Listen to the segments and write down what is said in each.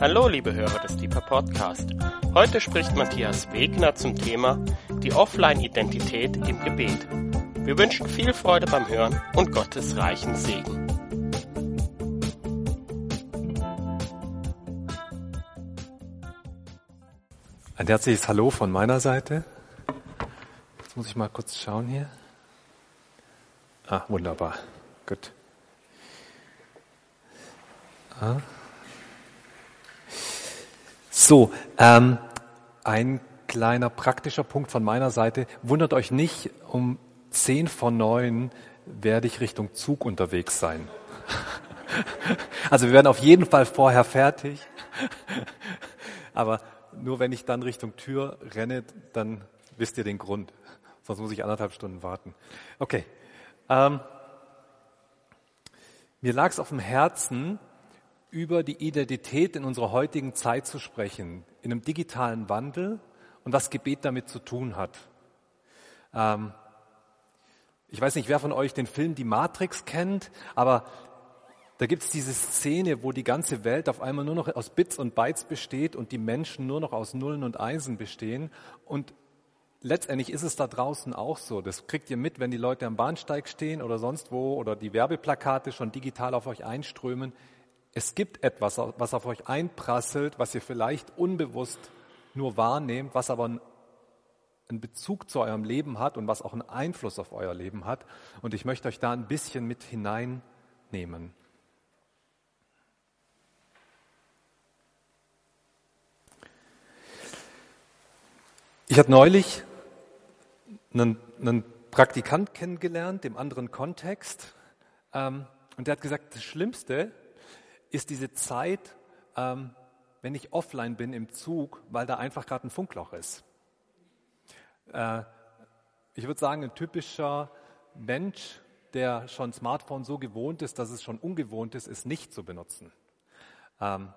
Hallo, liebe Hörer des Deeper Podcast. Heute spricht Matthias Wegner zum Thema die Offline-Identität im Gebet. Wir wünschen viel Freude beim Hören und Gottes reichen Segen. Ein herzliches Hallo von meiner Seite. Jetzt muss ich mal kurz schauen hier. Ah, wunderbar. Gut. Ah. So, ähm, ein kleiner praktischer Punkt von meiner Seite. Wundert euch nicht, um zehn vor neun werde ich Richtung Zug unterwegs sein. Also wir werden auf jeden Fall vorher fertig. Aber nur wenn ich dann Richtung Tür renne, dann wisst ihr den Grund. Sonst muss ich anderthalb Stunden warten. Okay. Ähm, mir lag es auf dem Herzen, über die Identität in unserer heutigen Zeit zu sprechen, in einem digitalen Wandel und was Gebet damit zu tun hat. Ähm, ich weiß nicht, wer von euch den Film Die Matrix kennt, aber da gibt es diese Szene, wo die ganze Welt auf einmal nur noch aus Bits und Bytes besteht und die Menschen nur noch aus Nullen und Eisen bestehen. Und letztendlich ist es da draußen auch so. Das kriegt ihr mit, wenn die Leute am Bahnsteig stehen oder sonst wo oder die Werbeplakate schon digital auf euch einströmen. Es gibt etwas, was auf euch einprasselt, was ihr vielleicht unbewusst nur wahrnehmt, was aber einen Bezug zu eurem Leben hat und was auch einen Einfluss auf euer Leben hat. Und ich möchte euch da ein bisschen mit hineinnehmen. Ich habe neulich einen, einen Praktikant kennengelernt, im anderen Kontext, ähm, und der hat gesagt, das Schlimmste ist diese Zeit, ähm, wenn ich offline bin im Zug, weil da einfach gerade ein Funkloch ist. Äh, ich würde sagen, ein typischer Mensch, der schon Smartphone so gewohnt ist, dass es schon ungewohnt ist, es nicht zu benutzen. Ähm,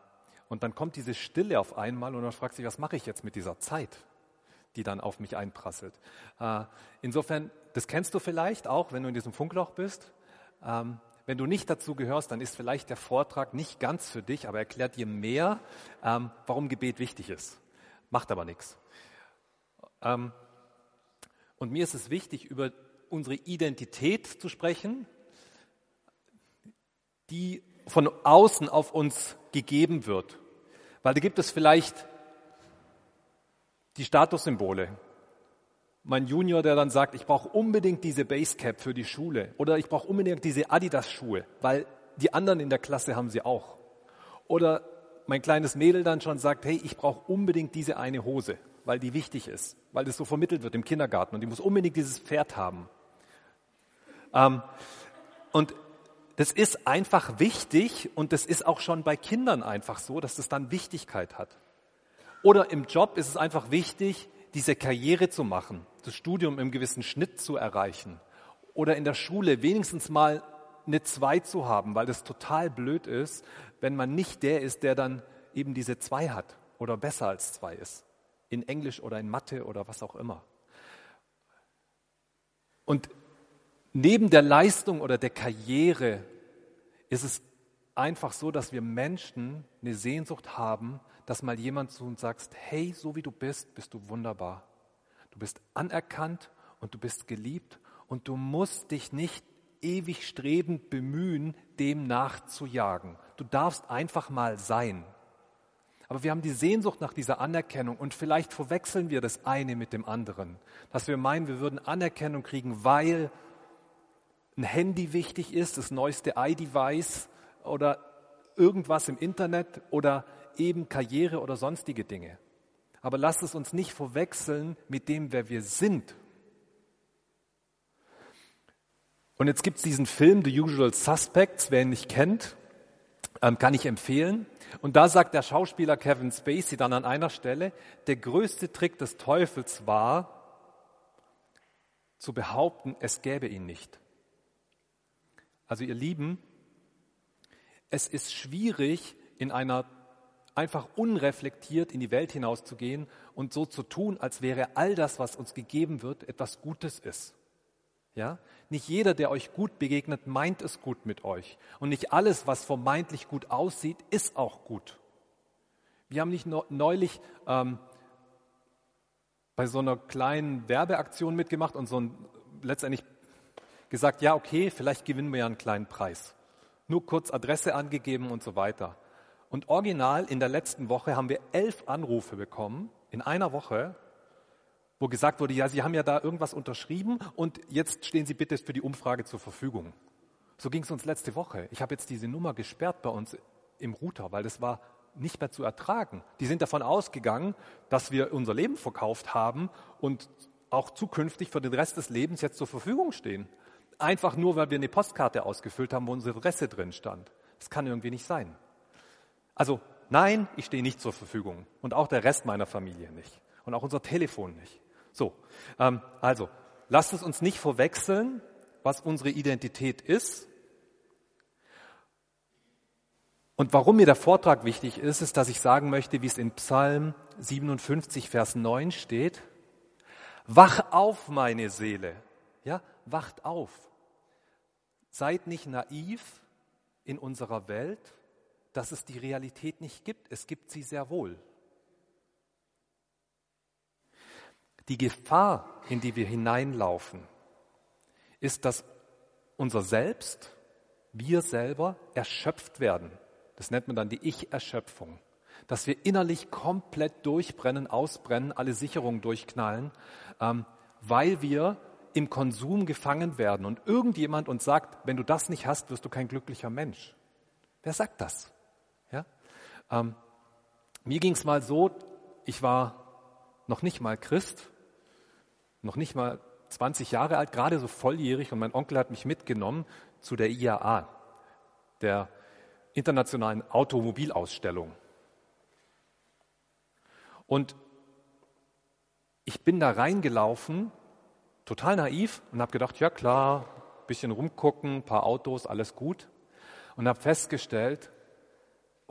und dann kommt diese Stille auf einmal und dann fragt sich, was mache ich jetzt mit dieser Zeit? die dann auf mich einprasselt. Äh, insofern, das kennst du vielleicht auch, wenn du in diesem Funkloch bist. Ähm, wenn du nicht dazu gehörst, dann ist vielleicht der Vortrag nicht ganz für dich, aber erklärt dir mehr, ähm, warum Gebet wichtig ist. Macht aber nichts. Ähm, und mir ist es wichtig, über unsere Identität zu sprechen, die von außen auf uns gegeben wird. Weil da gibt es vielleicht die Statussymbole. Mein Junior, der dann sagt, ich brauche unbedingt diese Basecap für die Schule oder ich brauche unbedingt diese Adidas-Schuhe, weil die anderen in der Klasse haben sie auch. Oder mein kleines Mädel dann schon sagt, hey, ich brauche unbedingt diese eine Hose, weil die wichtig ist, weil das so vermittelt wird im Kindergarten und die muss unbedingt dieses Pferd haben. Ähm, und das ist einfach wichtig und das ist auch schon bei Kindern einfach so, dass das dann Wichtigkeit hat. Oder im Job ist es einfach wichtig, diese Karriere zu machen, das Studium im gewissen Schnitt zu erreichen. Oder in der Schule wenigstens mal eine Zwei zu haben, weil das total blöd ist, wenn man nicht der ist, der dann eben diese Zwei hat oder besser als Zwei ist. In Englisch oder in Mathe oder was auch immer. Und neben der Leistung oder der Karriere ist es einfach so, dass wir Menschen eine Sehnsucht haben, dass mal jemand zu uns sagt, hey, so wie du bist, bist du wunderbar. Du bist anerkannt und du bist geliebt und du musst dich nicht ewig strebend bemühen, dem nachzujagen. Du darfst einfach mal sein. Aber wir haben die Sehnsucht nach dieser Anerkennung und vielleicht verwechseln wir das eine mit dem anderen. Dass wir meinen, wir würden Anerkennung kriegen, weil ein Handy wichtig ist, das neueste iDevice oder irgendwas im Internet oder eben Karriere oder sonstige Dinge. Aber lasst es uns nicht verwechseln mit dem, wer wir sind. Und jetzt gibt es diesen Film The Usual Suspects, wer ihn nicht kennt, ähm, kann ich empfehlen. Und da sagt der Schauspieler Kevin Spacey dann an einer Stelle, der größte Trick des Teufels war, zu behaupten, es gäbe ihn nicht. Also ihr Lieben, es ist schwierig, in einer einfach unreflektiert in die Welt hinauszugehen und so zu tun, als wäre all das, was uns gegeben wird, etwas Gutes ist. Ja? Nicht jeder, der euch gut begegnet, meint es gut mit euch. Und nicht alles, was vermeintlich gut aussieht, ist auch gut. Wir haben nicht neulich ähm, bei so einer kleinen Werbeaktion mitgemacht und so ein, letztendlich gesagt, ja, okay, vielleicht gewinnen wir ja einen kleinen Preis. Nur kurz Adresse angegeben und so weiter. Und original in der letzten Woche haben wir elf Anrufe bekommen, in einer Woche, wo gesagt wurde, ja, Sie haben ja da irgendwas unterschrieben und jetzt stehen Sie bitte für die Umfrage zur Verfügung. So ging es uns letzte Woche. Ich habe jetzt diese Nummer gesperrt bei uns im Router, weil das war nicht mehr zu ertragen. Die sind davon ausgegangen, dass wir unser Leben verkauft haben und auch zukünftig für den Rest des Lebens jetzt zur Verfügung stehen. Einfach nur, weil wir eine Postkarte ausgefüllt haben, wo unsere Adresse drin stand. Das kann irgendwie nicht sein. Also nein, ich stehe nicht zur Verfügung und auch der Rest meiner Familie nicht und auch unser Telefon nicht. So, ähm, also lasst es uns nicht verwechseln, was unsere Identität ist. Und warum mir der Vortrag wichtig ist, ist, dass ich sagen möchte, wie es in Psalm 57, Vers 9 steht. Wach auf, meine Seele. Ja, wacht auf. Seid nicht naiv in unserer Welt, dass es die Realität nicht gibt. Es gibt sie sehr wohl. Die Gefahr, in die wir hineinlaufen, ist, dass unser Selbst, wir selber erschöpft werden. Das nennt man dann die Ich-Erschöpfung. Dass wir innerlich komplett durchbrennen, ausbrennen, alle Sicherungen durchknallen, ähm, weil wir im Konsum gefangen werden und irgendjemand uns sagt, wenn du das nicht hast, wirst du kein glücklicher Mensch. Wer sagt das? Ähm, mir ging es mal so, ich war noch nicht mal Christ, noch nicht mal 20 Jahre alt, gerade so volljährig und mein Onkel hat mich mitgenommen zu der IAA, der internationalen Automobilausstellung. Und ich bin da reingelaufen, total naiv und habe gedacht, ja klar, bisschen rumgucken, paar Autos, alles gut. Und habe festgestellt,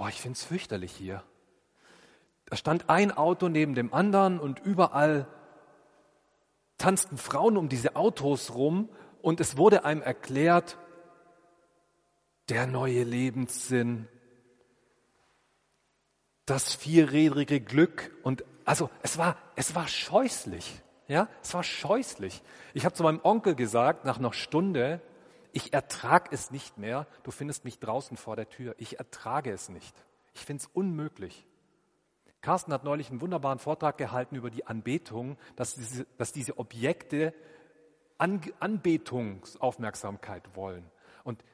oh, ich finde es fürchterlich hier. Da stand ein Auto neben dem anderen und überall tanzten Frauen um diese Autos rum und es wurde einem erklärt, der neue Lebenssinn, das vierrädrige Glück und also es war es war scheußlich, ja, es war scheußlich. Ich habe zu meinem Onkel gesagt nach einer Stunde, ich ertrage es nicht mehr, du findest mich draußen vor der Tür, ich ertrage es nicht. Ich finde es unmöglich. Carsten hat neulich einen wunderbaren Vortrag gehalten über die Anbetung, dass diese, dass diese Objekte An, Anbetungsaufmerksamkeit wollen. Und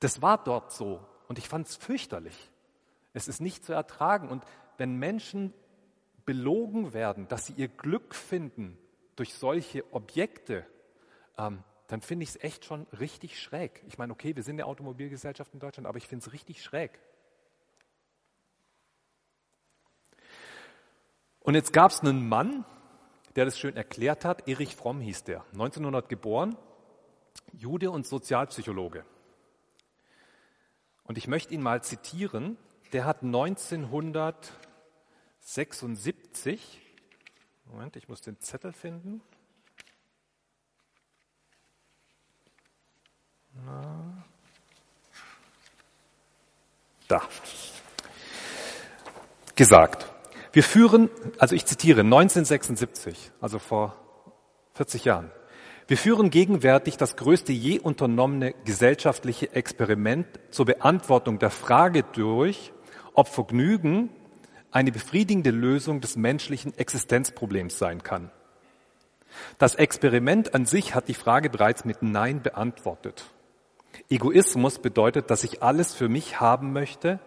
das war dort so. Und ich fand es fürchterlich. Es ist nicht zu ertragen. Und wenn Menschen belogen werden, dass sie ihr Glück finden durch solche Objekte, ähm, dann finde ich es echt schon richtig schräg. Ich meine, okay, wir sind eine Automobilgesellschaft in Deutschland, aber ich finde es richtig schräg. Und jetzt gab es einen Mann, der das schön erklärt hat. Erich Fromm hieß der, 1900 geboren, Jude und Sozialpsychologe. Und ich möchte ihn mal zitieren. Der hat 1976, Moment, ich muss den Zettel finden. Da. Gesagt. Wir führen, also ich zitiere, 1976, also vor 40 Jahren. Wir führen gegenwärtig das größte je unternommene gesellschaftliche Experiment zur Beantwortung der Frage durch, ob Vergnügen eine befriedigende Lösung des menschlichen Existenzproblems sein kann. Das Experiment an sich hat die Frage bereits mit Nein beantwortet. Egoismus bedeutet, dass ich alles für mich haben möchte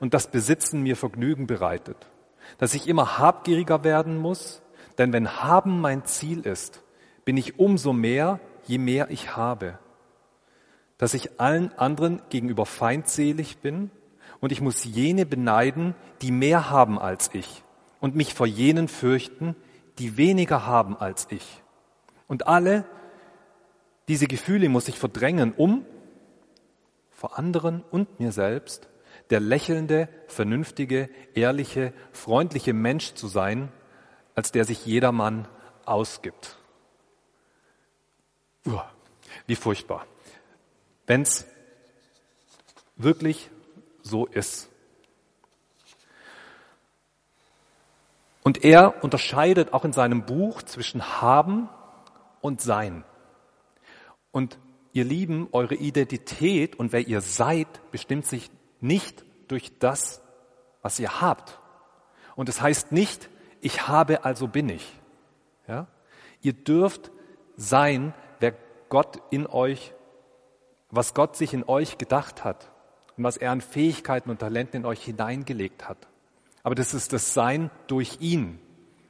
und das Besitzen mir Vergnügen bereitet. Dass ich immer habgieriger werden muss, denn wenn Haben mein Ziel ist, bin ich umso mehr, je mehr ich habe. Dass ich allen anderen gegenüber feindselig bin und ich muss jene beneiden, die mehr haben als ich und mich vor jenen fürchten, die weniger haben als ich. Und alle diese Gefühle muss ich verdrängen, um vor anderen und mir selbst der lächelnde, vernünftige, ehrliche, freundliche Mensch zu sein, als der sich jedermann ausgibt. Uah, wie furchtbar. Wenn es wirklich so ist. Und er unterscheidet auch in seinem Buch zwischen haben und sein. Und ihr Lieben, eure Identität und wer ihr seid, bestimmt sich nicht durch das, was ihr habt. Und es das heißt nicht, ich habe, also bin ich. Ja? Ihr dürft sein, wer Gott in euch, was Gott sich in euch gedacht hat und was er an Fähigkeiten und Talenten in euch hineingelegt hat. Aber das ist das Sein durch ihn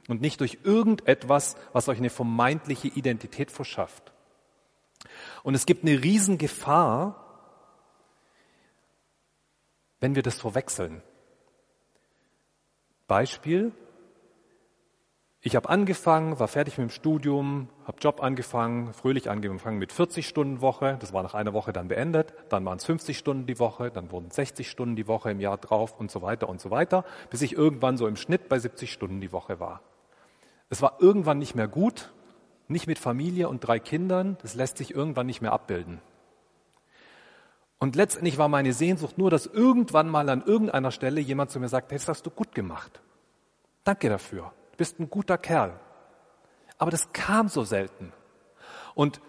und nicht durch irgendetwas, was euch eine vermeintliche Identität verschafft. Und es gibt eine Riesengefahr, wenn wir das verwechseln. Beispiel, ich habe angefangen, war fertig mit dem Studium, habe Job angefangen, fröhlich angefangen mit 40 Stunden Woche. Das war nach einer Woche dann beendet. Dann waren es 50 Stunden die Woche, dann wurden 60 Stunden die Woche im Jahr drauf und so weiter und so weiter, bis ich irgendwann so im Schnitt bei 70 Stunden die Woche war. Es war irgendwann nicht mehr gut, nicht mit Familie und drei Kindern. Das lässt sich irgendwann nicht mehr abbilden. Und letztendlich war meine Sehnsucht nur, dass irgendwann mal an irgendeiner Stelle jemand zu mir sagt, das hast du gut gemacht. Danke dafür du bist ein guter Kerl. Aber das kam so selten. Und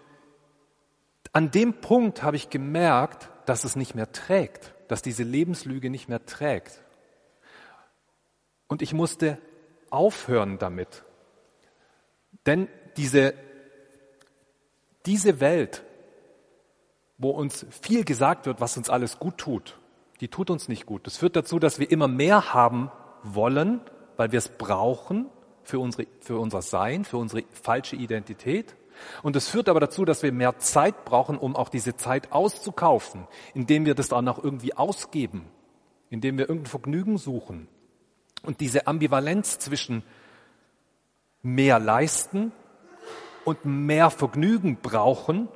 an dem Punkt habe ich gemerkt, dass es nicht mehr trägt, dass diese Lebenslüge nicht mehr trägt. Und ich musste aufhören damit. Denn diese, diese Welt, wo uns viel gesagt wird, was uns alles gut tut, die tut uns nicht gut. Das führt dazu, dass wir immer mehr haben wollen, weil wir es brauchen für, unsere, für unser Sein, für unsere falsche Identität. Und es führt aber dazu, dass wir mehr Zeit brauchen, um auch diese Zeit auszukaufen, indem wir das dann auch irgendwie ausgeben, indem wir irgendein Vergnügen suchen. Und diese Ambivalenz zwischen mehr leisten und mehr Vergnügen brauchen,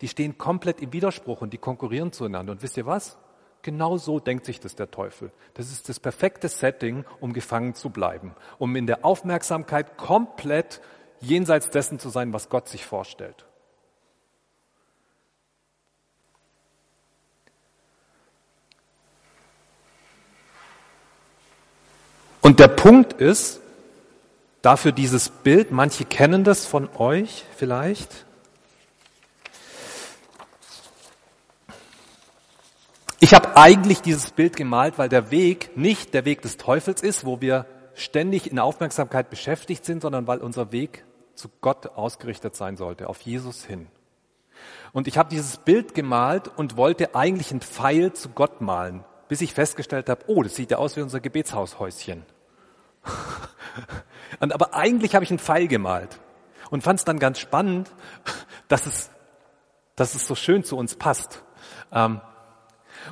die stehen komplett im Widerspruch und die konkurrieren zueinander. Und wisst ihr was? Genau so denkt sich das der Teufel. Das ist das perfekte Setting, um gefangen zu bleiben, um in der Aufmerksamkeit komplett jenseits dessen zu sein, was Gott sich vorstellt. Und der Punkt ist, dafür dieses Bild, manche kennen das von euch vielleicht, Ich habe eigentlich dieses Bild gemalt, weil der Weg nicht der Weg des Teufels ist, wo wir ständig in Aufmerksamkeit beschäftigt sind, sondern weil unser Weg zu Gott ausgerichtet sein sollte, auf Jesus hin. Und ich habe dieses Bild gemalt und wollte eigentlich einen Pfeil zu Gott malen, bis ich festgestellt habe, oh, das sieht ja aus wie unser Gebetshaushäuschen. und, aber eigentlich habe ich einen Pfeil gemalt und fand es dann ganz spannend, dass es, dass es so schön zu uns passt. Ähm,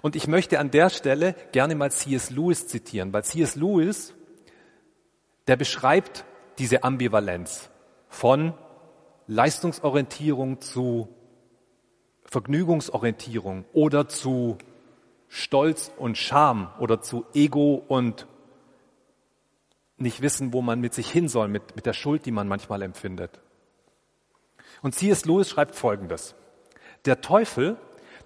und ich möchte an der Stelle gerne mal C.S. Lewis zitieren, weil C.S. Lewis, der beschreibt diese Ambivalenz von Leistungsorientierung zu Vergnügungsorientierung oder zu Stolz und Scham oder zu Ego und nicht wissen, wo man mit sich hin soll, mit, mit der Schuld, die man manchmal empfindet. Und C.S. Lewis schreibt Folgendes. Der Teufel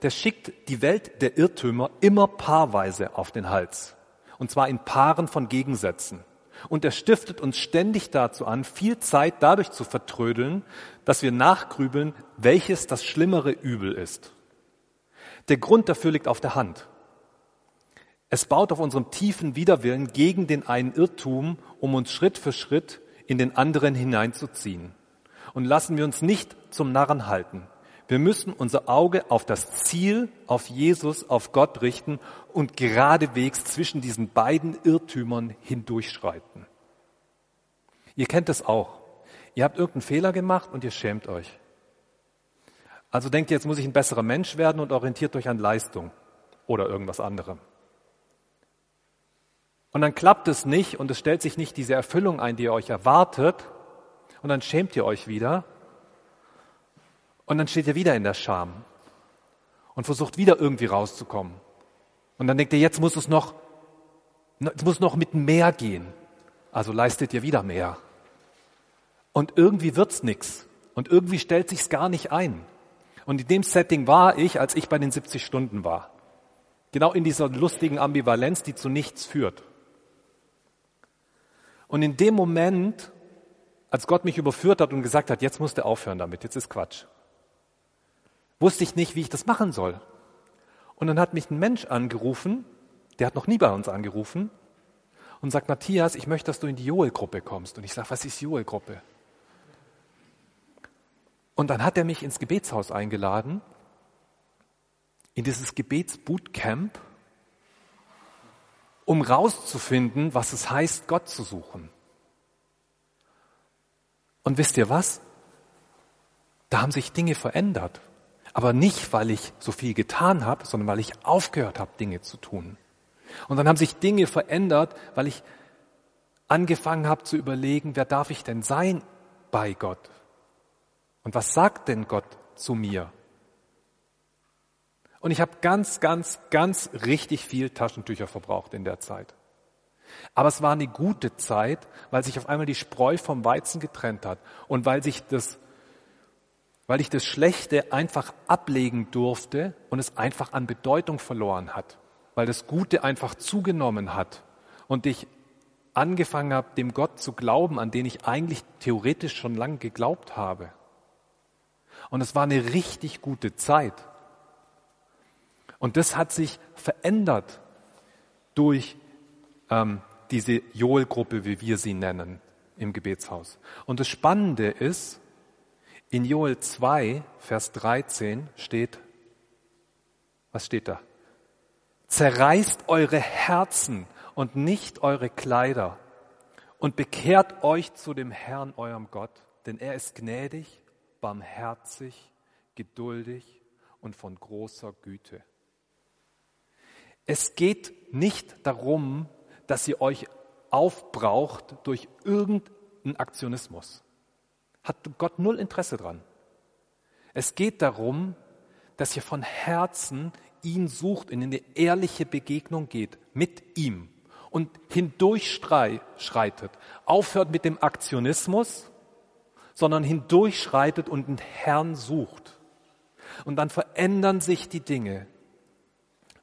der schickt die Welt der Irrtümer immer paarweise auf den Hals. Und zwar in Paaren von Gegensätzen. Und er stiftet uns ständig dazu an, viel Zeit dadurch zu vertrödeln, dass wir nachgrübeln, welches das schlimmere Übel ist. Der Grund dafür liegt auf der Hand. Es baut auf unserem tiefen Widerwillen gegen den einen Irrtum, um uns Schritt für Schritt in den anderen hineinzuziehen. Und lassen wir uns nicht zum Narren halten. Wir müssen unser Auge auf das Ziel, auf Jesus, auf Gott richten und geradewegs zwischen diesen beiden Irrtümern hindurchschreiten. Ihr kennt es auch. Ihr habt irgendeinen Fehler gemacht und ihr schämt euch. Also denkt ihr, jetzt muss ich ein besserer Mensch werden und orientiert euch an Leistung oder irgendwas anderem. Und dann klappt es nicht und es stellt sich nicht diese Erfüllung ein, die ihr euch erwartet. Und dann schämt ihr euch wieder und dann steht er wieder in der Scham und versucht wieder irgendwie rauszukommen. Und dann denkt er, jetzt muss es noch, es muss noch mit mehr gehen. Also leistet ihr wieder mehr. Und irgendwie wird's nix. Und irgendwie stellt sich's gar nicht ein. Und in dem Setting war ich, als ich bei den 70 Stunden war. Genau in dieser lustigen Ambivalenz, die zu nichts führt. Und in dem Moment, als Gott mich überführt hat und gesagt hat, jetzt musst du aufhören damit, jetzt ist Quatsch, wusste ich nicht, wie ich das machen soll. Und dann hat mich ein Mensch angerufen, der hat noch nie bei uns angerufen und sagt, Matthias, ich möchte, dass du in die Joel-Gruppe kommst. Und ich sage, was ist Joel-Gruppe? Und dann hat er mich ins Gebetshaus eingeladen, in dieses Gebetsbootcamp, um rauszufinden, was es heißt, Gott zu suchen. Und wisst ihr was? Da haben sich Dinge verändert. Aber nicht, weil ich so viel getan habe, sondern weil ich aufgehört habe, Dinge zu tun. Und dann haben sich Dinge verändert, weil ich angefangen habe zu überlegen, wer darf ich denn sein bei Gott? Und was sagt denn Gott zu mir? Und ich habe ganz, ganz, ganz richtig viel Taschentücher verbraucht in der Zeit. Aber es war eine gute Zeit, weil sich auf einmal die Spreu vom Weizen getrennt hat und weil sich das, weil ich das Schlechte einfach ablegen durfte und es einfach an Bedeutung verloren hat, weil das Gute einfach zugenommen hat und ich angefangen habe, dem Gott zu glauben, an den ich eigentlich theoretisch schon lange geglaubt habe. Und es war eine richtig gute Zeit. Und das hat sich verändert durch ähm, diese Joel-Gruppe, wie wir sie nennen, im Gebetshaus. Und das Spannende ist, in Joel 2, Vers 13 steht, was steht da? Zerreißt eure Herzen und nicht eure Kleider und bekehrt euch zu dem Herrn, eurem Gott, denn er ist gnädig, barmherzig, geduldig und von großer Güte. Es geht nicht darum, dass ihr euch aufbraucht durch irgendeinen Aktionismus. Hat Gott null Interesse dran. Es geht darum, dass ihr von Herzen ihn sucht, in eine ehrliche Begegnung geht mit ihm und hindurchschreitet. Aufhört mit dem Aktionismus, sondern hindurchschreitet und den Herrn sucht. Und dann verändern sich die Dinge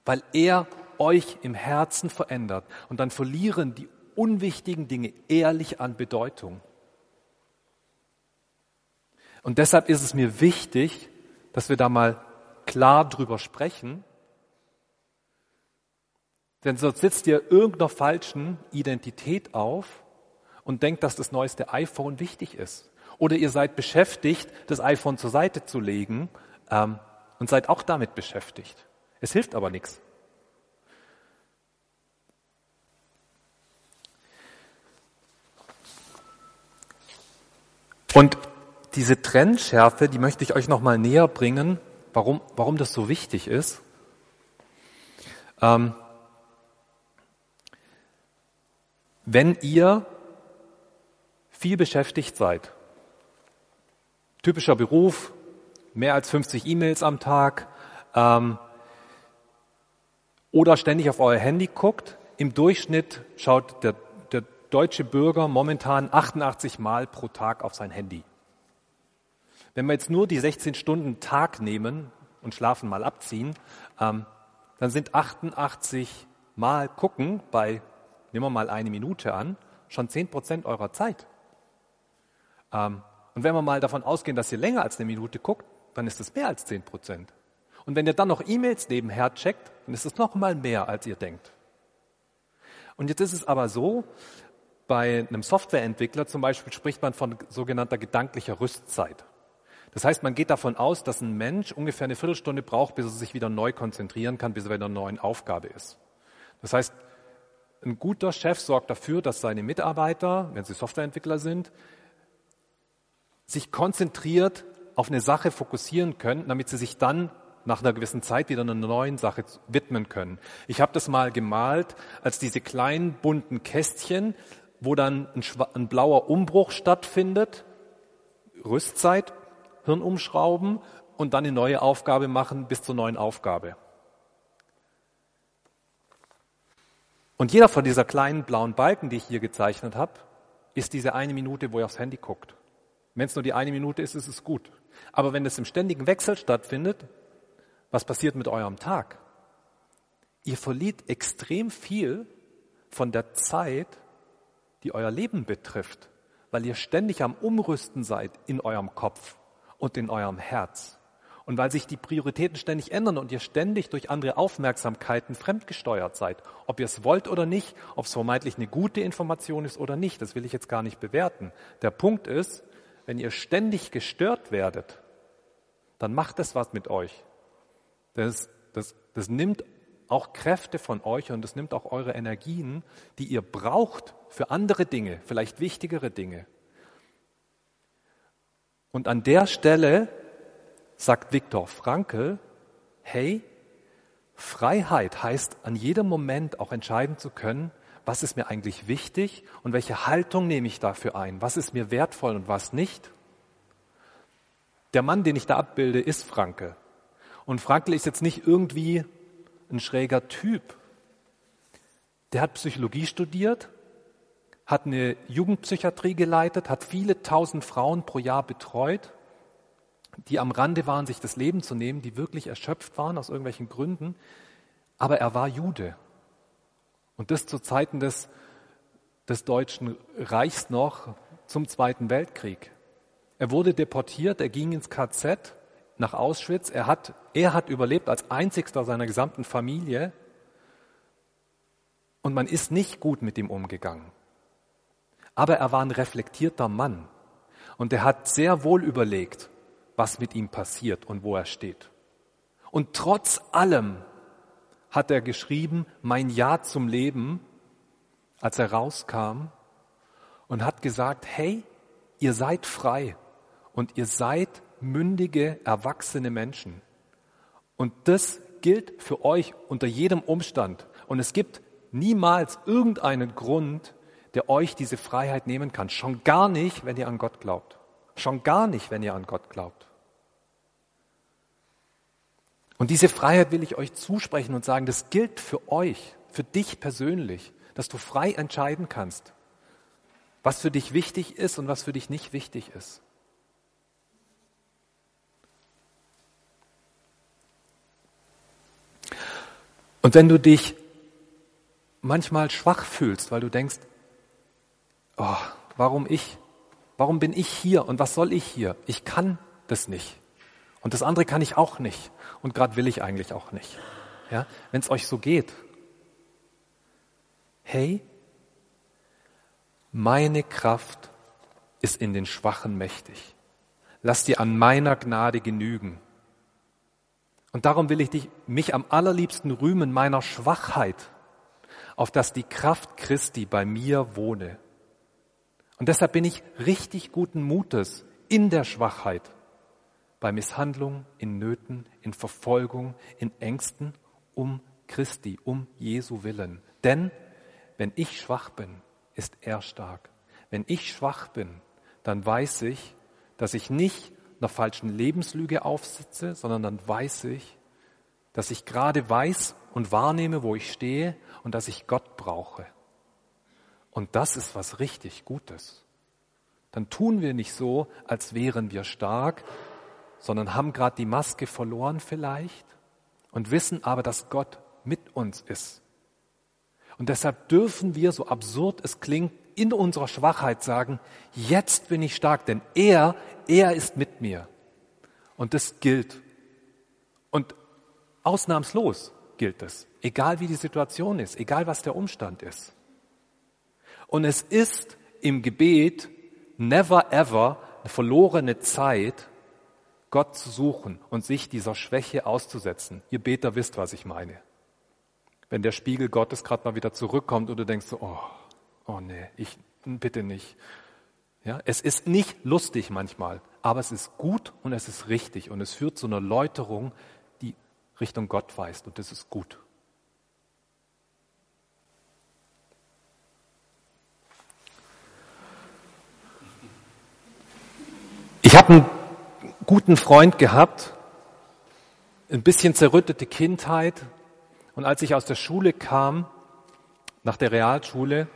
weil er euch im Herzen verändert. Und dann verlieren die unwichtigen Dinge ehrlich an Bedeutung. Und deshalb ist es mir wichtig, dass wir da mal klar drüber sprechen. Denn sonst sitzt ihr irgendeiner falschen Identität auf und denkt, dass das neueste iPhone wichtig ist. Oder ihr seid beschäftigt, das iPhone zur Seite zu legen ähm, und seid auch damit beschäftigt. Es hilft aber nichts. Und diese Trennschärfe, die möchte ich euch nochmal näher bringen, warum, warum das so wichtig ist. Ähm, wenn ihr viel beschäftigt seid, typischer Beruf, mehr als 50 E-Mails am Tag, ähm, oder ständig auf euer Handy guckt. Im Durchschnitt schaut der, der deutsche Bürger momentan 88 Mal pro Tag auf sein Handy. Wenn wir jetzt nur die 16 Stunden Tag nehmen und Schlafen mal abziehen, ähm, dann sind 88 Mal gucken bei, nehmen wir mal eine Minute an, schon 10 Prozent eurer Zeit. Ähm, und wenn wir mal davon ausgehen, dass ihr länger als eine Minute guckt, dann ist das mehr als 10 Prozent. Und wenn ihr dann noch E-Mails nebenher checkt, dann ist es noch mal mehr, als ihr denkt. Und jetzt ist es aber so, bei einem Softwareentwickler zum Beispiel spricht man von sogenannter gedanklicher Rüstzeit. Das heißt, man geht davon aus, dass ein Mensch ungefähr eine Viertelstunde braucht, bis er sich wieder neu konzentrieren kann, bis er wieder in einer neuen Aufgabe ist. Das heißt, ein guter Chef sorgt dafür, dass seine Mitarbeiter, wenn sie Softwareentwickler sind, sich konzentriert auf eine Sache fokussieren können, damit sie sich dann nach einer gewissen Zeit wieder einer neuen Sache widmen können. Ich habe das mal gemalt als diese kleinen bunten Kästchen, wo dann ein, ein blauer Umbruch stattfindet, Rüstzeit, Hirn umschrauben und dann eine neue Aufgabe machen bis zur neuen Aufgabe. Und jeder von dieser kleinen blauen Balken, die ich hier gezeichnet habe, ist diese eine Minute, wo ihr aufs Handy guckt. Wenn es nur die eine Minute ist, ist es gut. Aber wenn es im ständigen Wechsel stattfindet, was passiert mit eurem Tag? Ihr verliert extrem viel von der Zeit, die euer Leben betrifft, weil ihr ständig am Umrüsten seid in eurem Kopf und in eurem Herz. Und weil sich die Prioritäten ständig ändern und ihr ständig durch andere Aufmerksamkeiten fremdgesteuert seid, ob ihr es wollt oder nicht, ob es vermeintlich eine gute Information ist oder nicht, das will ich jetzt gar nicht bewerten. Der Punkt ist, wenn ihr ständig gestört werdet, dann macht das was mit euch. Das, das, das nimmt auch Kräfte von euch und es nimmt auch eure Energien, die ihr braucht für andere Dinge, vielleicht wichtigere Dinge. Und an der Stelle sagt Viktor Frankl, hey, Freiheit heißt an jedem Moment auch entscheiden zu können, was ist mir eigentlich wichtig und welche Haltung nehme ich dafür ein, was ist mir wertvoll und was nicht. Der Mann, den ich da abbilde, ist Frankl. Und Frankl ist jetzt nicht irgendwie ein schräger Typ. Der hat Psychologie studiert, hat eine Jugendpsychiatrie geleitet, hat viele tausend Frauen pro Jahr betreut die am Rande waren, sich das Leben zu nehmen, die wirklich erschöpft waren aus irgendwelchen Gründen. Aber er war Jude. Und das zu Zeiten des, des Deutschen Reichs noch zum Zweiten Weltkrieg. Er wurde deportiert, er ging ins KZ nach Auschwitz. Er hat, er hat überlebt als einzigster seiner gesamten Familie. Und man ist nicht gut mit ihm umgegangen. Aber er war ein reflektierter Mann. Und er hat sehr wohl überlegt, was mit ihm passiert und wo er steht. Und trotz allem hat er geschrieben, mein Ja zum Leben, als er rauskam und hat gesagt, hey, ihr seid frei und ihr seid mündige, erwachsene Menschen. Und das gilt für euch unter jedem Umstand. Und es gibt niemals irgendeinen Grund, der euch diese Freiheit nehmen kann. Schon gar nicht, wenn ihr an Gott glaubt. Schon gar nicht, wenn ihr an Gott glaubt. Und diese Freiheit will ich euch zusprechen und sagen, das gilt für euch, für dich persönlich, dass du frei entscheiden kannst, was für dich wichtig ist und was für dich nicht wichtig ist. Und wenn du dich manchmal schwach fühlst, weil du denkst, oh, warum ich? Warum bin ich hier und was soll ich hier? Ich kann das nicht. Und das andere kann ich auch nicht. Und gerade will ich eigentlich auch nicht. Ja? Wenn es euch so geht. Hey, meine Kraft ist in den Schwachen mächtig. Lass dir an meiner Gnade genügen. Und darum will ich dich, mich am allerliebsten rühmen meiner Schwachheit, auf dass die Kraft Christi bei mir wohne. Und deshalb bin ich richtig guten Mutes in der Schwachheit bei Misshandlung, in Nöten, in Verfolgung, in Ängsten um Christi, um Jesu willen. Denn wenn ich schwach bin, ist er stark. Wenn ich schwach bin, dann weiß ich, dass ich nicht einer falschen Lebenslüge aufsitze, sondern dann weiß ich, dass ich gerade weiß und wahrnehme, wo ich stehe und dass ich Gott brauche. Und das ist was richtig Gutes. Dann tun wir nicht so, als wären wir stark, sondern haben gerade die Maske verloren vielleicht und wissen aber, dass Gott mit uns ist. Und deshalb dürfen wir, so absurd es klingt, in unserer Schwachheit sagen, jetzt bin ich stark, denn er, er ist mit mir. Und das gilt. Und ausnahmslos gilt es, egal wie die Situation ist, egal was der Umstand ist. Und es ist im Gebet never ever eine verlorene Zeit, Gott zu suchen und sich dieser Schwäche auszusetzen. Ihr Beter wisst, was ich meine. Wenn der Spiegel Gottes gerade mal wieder zurückkommt und du denkst so, oh, oh nee, ich bitte nicht. Ja, es ist nicht lustig manchmal, aber es ist gut und es ist richtig und es führt zu einer Läuterung, die Richtung Gott weist und das ist gut. Ich habe einen guten Freund gehabt, ein bisschen zerrüttete Kindheit. Und als ich aus der Schule kam, nach der Realschule,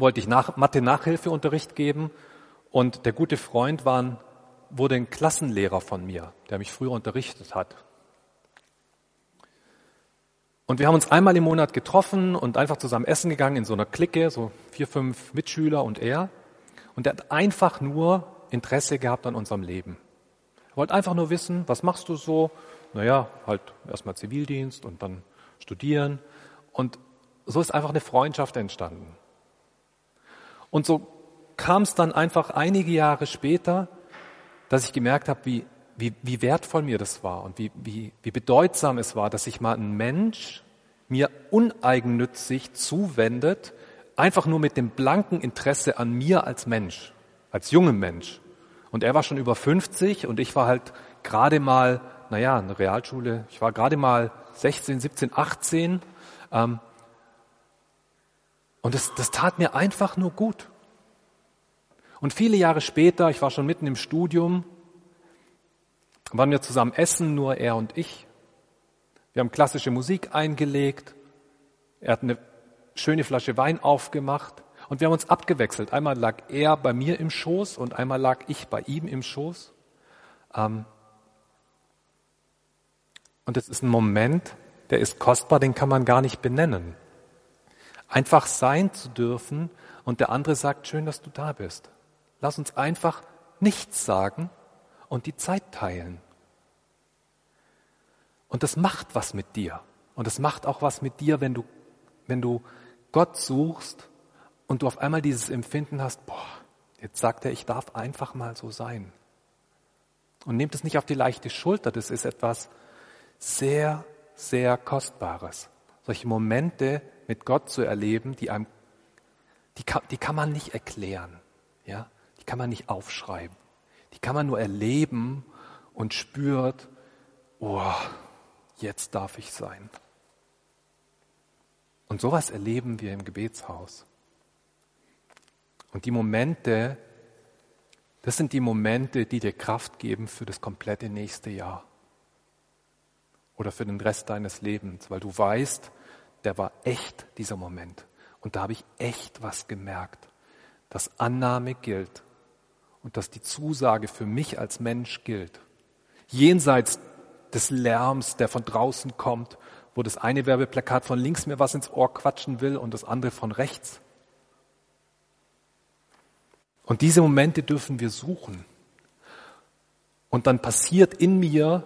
wollte ich nach, Mathe-Nachhilfeunterricht geben und der gute Freund war, wurde ein Klassenlehrer von mir, der mich früher unterrichtet hat. Und wir haben uns einmal im Monat getroffen und einfach zusammen essen gegangen in so einer Clique, so vier, fünf Mitschüler und er. Und er hat einfach nur Interesse gehabt an unserem Leben. Er wollte einfach nur wissen, was machst du so? Naja, halt erstmal Zivildienst und dann studieren. Und so ist einfach eine Freundschaft entstanden. Und so kam es dann einfach einige Jahre später, dass ich gemerkt habe, wie, wie, wie wertvoll mir das war und wie, wie, wie bedeutsam es war, dass sich mal ein Mensch mir uneigennützig zuwendet, einfach nur mit dem blanken Interesse an mir als Mensch, als jungem Mensch. Und er war schon über 50 und ich war halt gerade mal, naja, eine Realschule, ich war gerade mal 16, 17, 18. Ähm, und das, das tat mir einfach nur gut. Und viele Jahre später, ich war schon mitten im Studium, waren wir zusammen essen, nur er und ich. Wir haben klassische Musik eingelegt. Er hat eine schöne Flasche Wein aufgemacht und wir haben uns abgewechselt. Einmal lag er bei mir im Schoß und einmal lag ich bei ihm im Schoß. Ähm, und es ist ein Moment, der ist kostbar, den kann man gar nicht benennen. Einfach sein zu dürfen und der andere sagt, schön, dass du da bist. Lass uns einfach nichts sagen und die Zeit teilen. Und das macht was mit dir. Und es macht auch was mit dir, wenn du, wenn du Gott suchst und du auf einmal dieses Empfinden hast, boah, jetzt sagt er, ich darf einfach mal so sein. Und nehmt es nicht auf die leichte Schulter, das ist etwas sehr, sehr Kostbares. Solche Momente mit Gott zu erleben, die einem, die kann, die kann man nicht erklären, ja kann man nicht aufschreiben. Die kann man nur erleben und spürt, oh, jetzt darf ich sein. Und sowas erleben wir im Gebetshaus. Und die Momente, das sind die Momente, die dir Kraft geben für das komplette nächste Jahr oder für den Rest deines Lebens, weil du weißt, der war echt, dieser Moment. Und da habe ich echt was gemerkt, dass Annahme gilt und dass die Zusage für mich als Mensch gilt. Jenseits des Lärms, der von draußen kommt, wo das eine Werbeplakat von links mir was ins Ohr quatschen will und das andere von rechts. Und diese Momente dürfen wir suchen. Und dann passiert in mir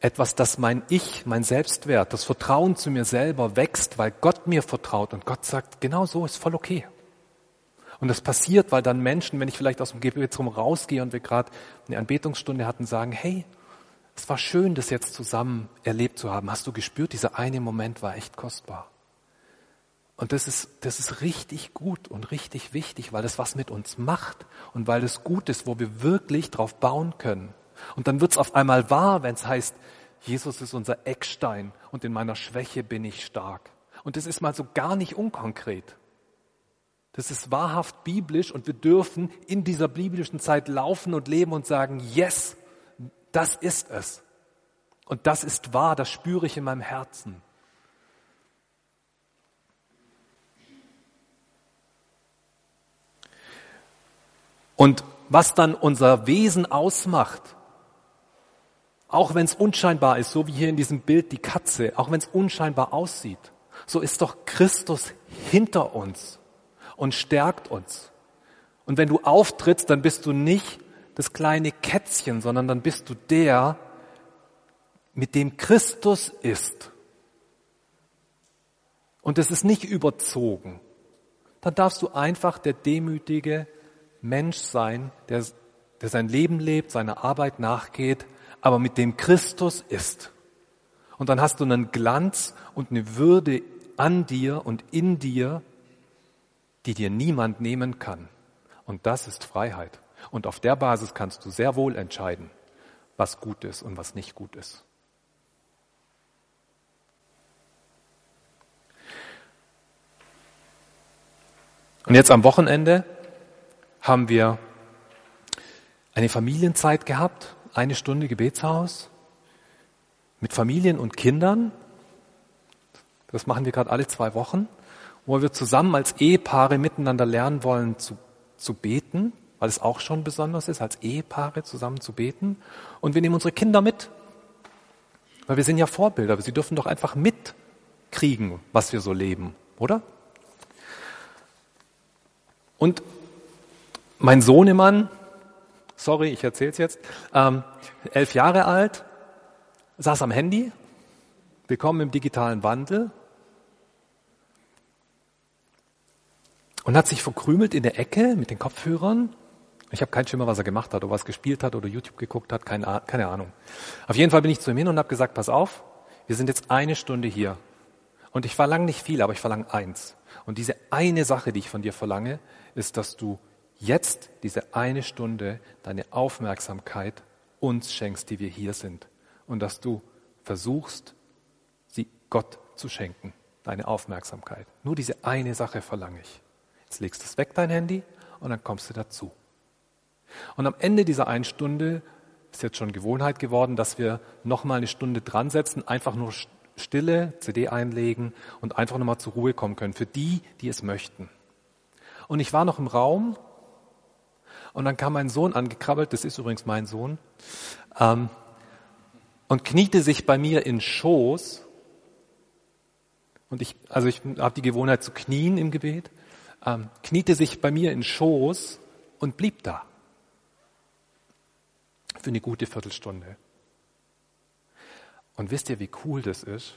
etwas, dass mein Ich, mein Selbstwert, das Vertrauen zu mir selber wächst, weil Gott mir vertraut und Gott sagt, genau so ist voll okay. Und das passiert, weil dann Menschen, wenn ich vielleicht aus dem Gebetsraum rausgehe und wir gerade eine Anbetungsstunde hatten, sagen, hey, es war schön, das jetzt zusammen erlebt zu haben. Hast du gespürt, dieser eine Moment war echt kostbar. Und das ist, das ist richtig gut und richtig wichtig, weil das was mit uns macht und weil es gut ist, wo wir wirklich drauf bauen können. Und dann wird es auf einmal wahr, wenn es heißt, Jesus ist unser Eckstein und in meiner Schwäche bin ich stark. Und das ist mal so gar nicht unkonkret. Das ist wahrhaft biblisch und wir dürfen in dieser biblischen Zeit laufen und leben und sagen, yes, das ist es. Und das ist wahr, das spüre ich in meinem Herzen. Und was dann unser Wesen ausmacht, auch wenn es unscheinbar ist, so wie hier in diesem Bild die Katze, auch wenn es unscheinbar aussieht, so ist doch Christus hinter uns und stärkt uns. Und wenn du auftrittst, dann bist du nicht das kleine Kätzchen, sondern dann bist du der, mit dem Christus ist. Und es ist nicht überzogen. Dann darfst du einfach der demütige Mensch sein, der, der sein Leben lebt, seiner Arbeit nachgeht, aber mit dem Christus ist. Und dann hast du einen Glanz und eine Würde an dir und in dir, die dir niemand nehmen kann. Und das ist Freiheit. Und auf der Basis kannst du sehr wohl entscheiden, was gut ist und was nicht gut ist. Und jetzt am Wochenende haben wir eine Familienzeit gehabt, eine Stunde Gebetshaus mit Familien und Kindern. Das machen wir gerade alle zwei Wochen wo wir zusammen als Ehepaare miteinander lernen wollen zu, zu beten, weil es auch schon besonders ist, als Ehepaare zusammen zu beten. Und wir nehmen unsere Kinder mit, weil wir sind ja Vorbilder, sie dürfen doch einfach mit mitkriegen, was wir so leben, oder? Und mein Sohnemann, sorry, ich erzähle es jetzt, ähm, elf Jahre alt, saß am Handy, willkommen im digitalen Wandel und hat sich verkrümelt in der Ecke mit den Kopfhörern. Ich habe keinen Schimmer, was er gemacht hat, oder was gespielt hat oder YouTube geguckt hat, keine, keine Ahnung. Auf jeden Fall bin ich zu ihm hin und habe gesagt, pass auf, wir sind jetzt eine Stunde hier. Und ich verlange nicht viel, aber ich verlange eins. Und diese eine Sache, die ich von dir verlange, ist, dass du jetzt diese eine Stunde deine Aufmerksamkeit uns schenkst, die wir hier sind. Und dass du versuchst, sie Gott zu schenken, deine Aufmerksamkeit. Nur diese eine Sache verlange ich. Jetzt legst du es weg, dein Handy, und dann kommst du dazu. Und am Ende dieser einen Stunde ist jetzt schon Gewohnheit geworden, dass wir nochmal eine Stunde dran setzen, einfach nur Stille, CD einlegen und einfach nochmal zur Ruhe kommen können, für die, die es möchten. Und ich war noch im Raum und dann kam mein Sohn angekrabbelt, das ist übrigens mein Sohn, ähm, und kniete sich bei mir in Schoß. Und ich, also ich habe die Gewohnheit zu knien im Gebet ähm, kniete sich bei mir in Schoß und blieb da. Für eine gute Viertelstunde. Und wisst ihr, wie cool das ist?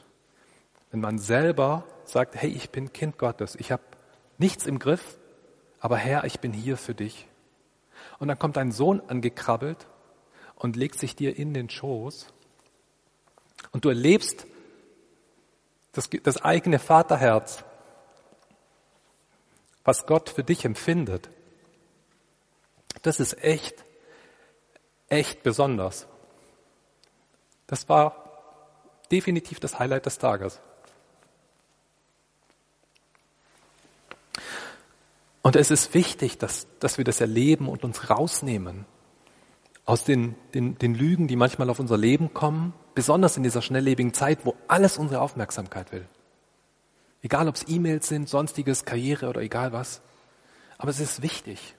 Wenn man selber sagt, hey, ich bin Kind Gottes, ich habe nichts im Griff, aber Herr, ich bin hier für dich. Und dann kommt dein Sohn angekrabbelt und legt sich dir in den Schoß. Und du erlebst das, das eigene Vaterherz was Gott für dich empfindet, das ist echt, echt besonders. Das war definitiv das Highlight des Tages. Und es ist wichtig, dass, dass wir das erleben und uns rausnehmen aus den, den, den Lügen, die manchmal auf unser Leben kommen, besonders in dieser schnelllebigen Zeit, wo alles unsere Aufmerksamkeit will. Egal ob es E-Mails sind, sonstiges, Karriere oder egal was. Aber es ist wichtig.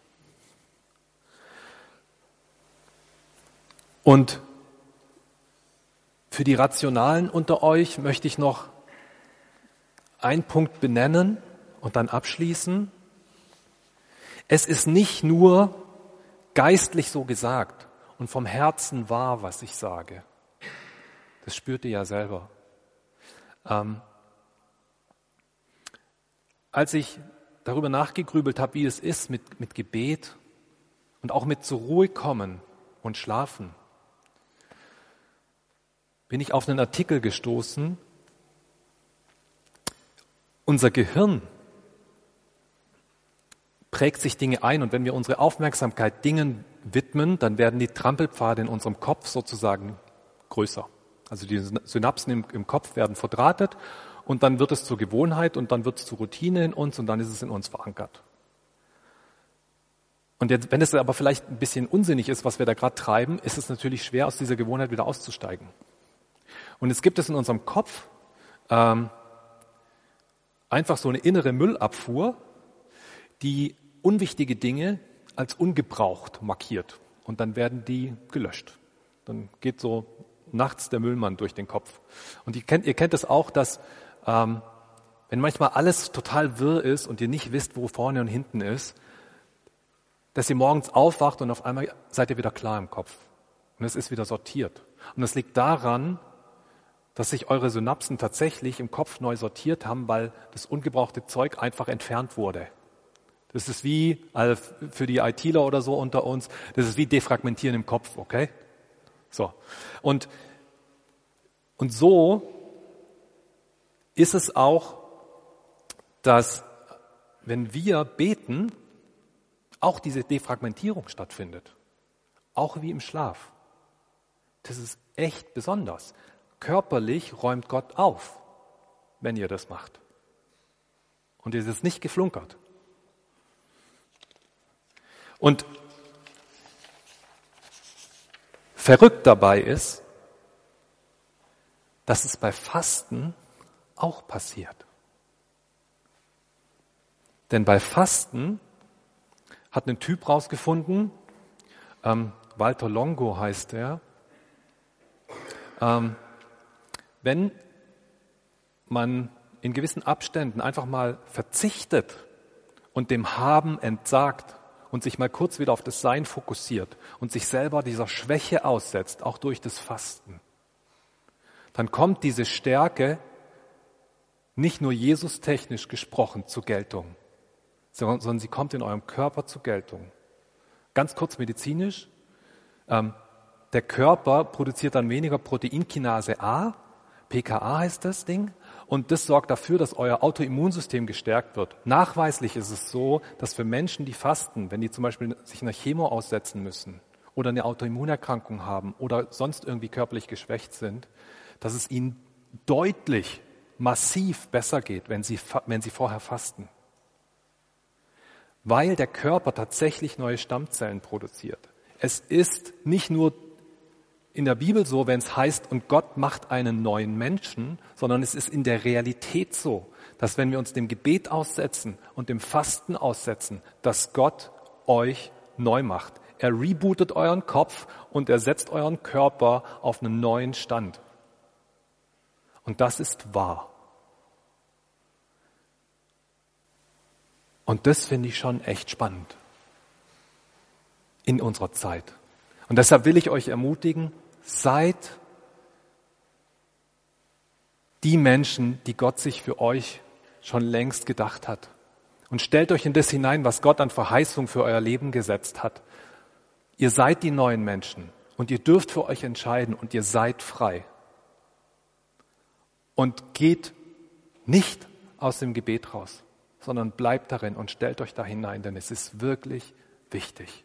Und für die Rationalen unter euch möchte ich noch einen Punkt benennen und dann abschließen. Es ist nicht nur geistlich so gesagt und vom Herzen wahr, was ich sage. Das spürt ihr ja selber. Ähm, als ich darüber nachgegrübelt habe, wie es ist mit, mit Gebet und auch mit zur Ruhe kommen und schlafen, bin ich auf einen Artikel gestoßen. Unser Gehirn prägt sich Dinge ein und wenn wir unsere Aufmerksamkeit Dingen widmen, dann werden die Trampelpfade in unserem Kopf sozusagen größer. Also die Synapsen im, im Kopf werden verdrahtet und dann wird es zur Gewohnheit und dann wird es zur Routine in uns und dann ist es in uns verankert. Und jetzt, wenn es aber vielleicht ein bisschen unsinnig ist, was wir da gerade treiben, ist es natürlich schwer, aus dieser Gewohnheit wieder auszusteigen. Und jetzt gibt es in unserem Kopf ähm, einfach so eine innere Müllabfuhr, die unwichtige Dinge als ungebraucht markiert. Und dann werden die gelöscht. Dann geht so nachts der Müllmann durch den Kopf. Und ihr kennt, ihr kennt es auch, dass ähm, wenn manchmal alles total wirr ist und ihr nicht wisst, wo vorne und hinten ist, dass ihr morgens aufwacht und auf einmal seid ihr wieder klar im Kopf. Und es ist wieder sortiert. Und das liegt daran, dass sich eure Synapsen tatsächlich im Kopf neu sortiert haben, weil das ungebrauchte Zeug einfach entfernt wurde. Das ist wie, also für die ITler oder so unter uns, das ist wie defragmentieren im Kopf, okay? So. Und, und so ist es auch, dass wenn wir beten, auch diese Defragmentierung stattfindet. Auch wie im Schlaf. Das ist echt besonders. Körperlich räumt Gott auf, wenn ihr das macht. Und es ist nicht geflunkert. Und verrückt dabei ist, dass es bei Fasten auch passiert. Denn bei Fasten hat ein Typ rausgefunden, ähm, Walter Longo heißt er, ähm, wenn man in gewissen Abständen einfach mal verzichtet und dem Haben entsagt und sich mal kurz wieder auf das Sein fokussiert und sich selber dieser Schwäche aussetzt, auch durch das Fasten, dann kommt diese Stärke nicht nur Jesus technisch gesprochen zur Geltung, sondern sie kommt in eurem Körper zur Geltung. Ganz kurz medizinisch. Ähm, der Körper produziert dann weniger Proteinkinase A, PKA heißt das Ding, und das sorgt dafür, dass euer Autoimmunsystem gestärkt wird. Nachweislich ist es so, dass für Menschen, die fasten, wenn die zum Beispiel sich einer Chemo aussetzen müssen oder eine Autoimmunerkrankung haben oder sonst irgendwie körperlich geschwächt sind, dass es ihnen deutlich, massiv besser geht, wenn sie, wenn sie vorher fasten. Weil der Körper tatsächlich neue Stammzellen produziert. Es ist nicht nur in der Bibel so, wenn es heißt, und Gott macht einen neuen Menschen, sondern es ist in der Realität so, dass wenn wir uns dem Gebet aussetzen und dem Fasten aussetzen, dass Gott euch neu macht. Er rebootet euren Kopf und er setzt euren Körper auf einen neuen Stand. Und das ist wahr. Und das finde ich schon echt spannend in unserer Zeit. Und deshalb will ich euch ermutigen, seid die Menschen, die Gott sich für euch schon längst gedacht hat. Und stellt euch in das hinein, was Gott an Verheißung für euer Leben gesetzt hat. Ihr seid die neuen Menschen und ihr dürft für euch entscheiden und ihr seid frei. Und geht nicht aus dem Gebet raus, sondern bleibt darin und stellt euch da hinein, denn es ist wirklich wichtig,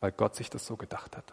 weil Gott sich das so gedacht hat.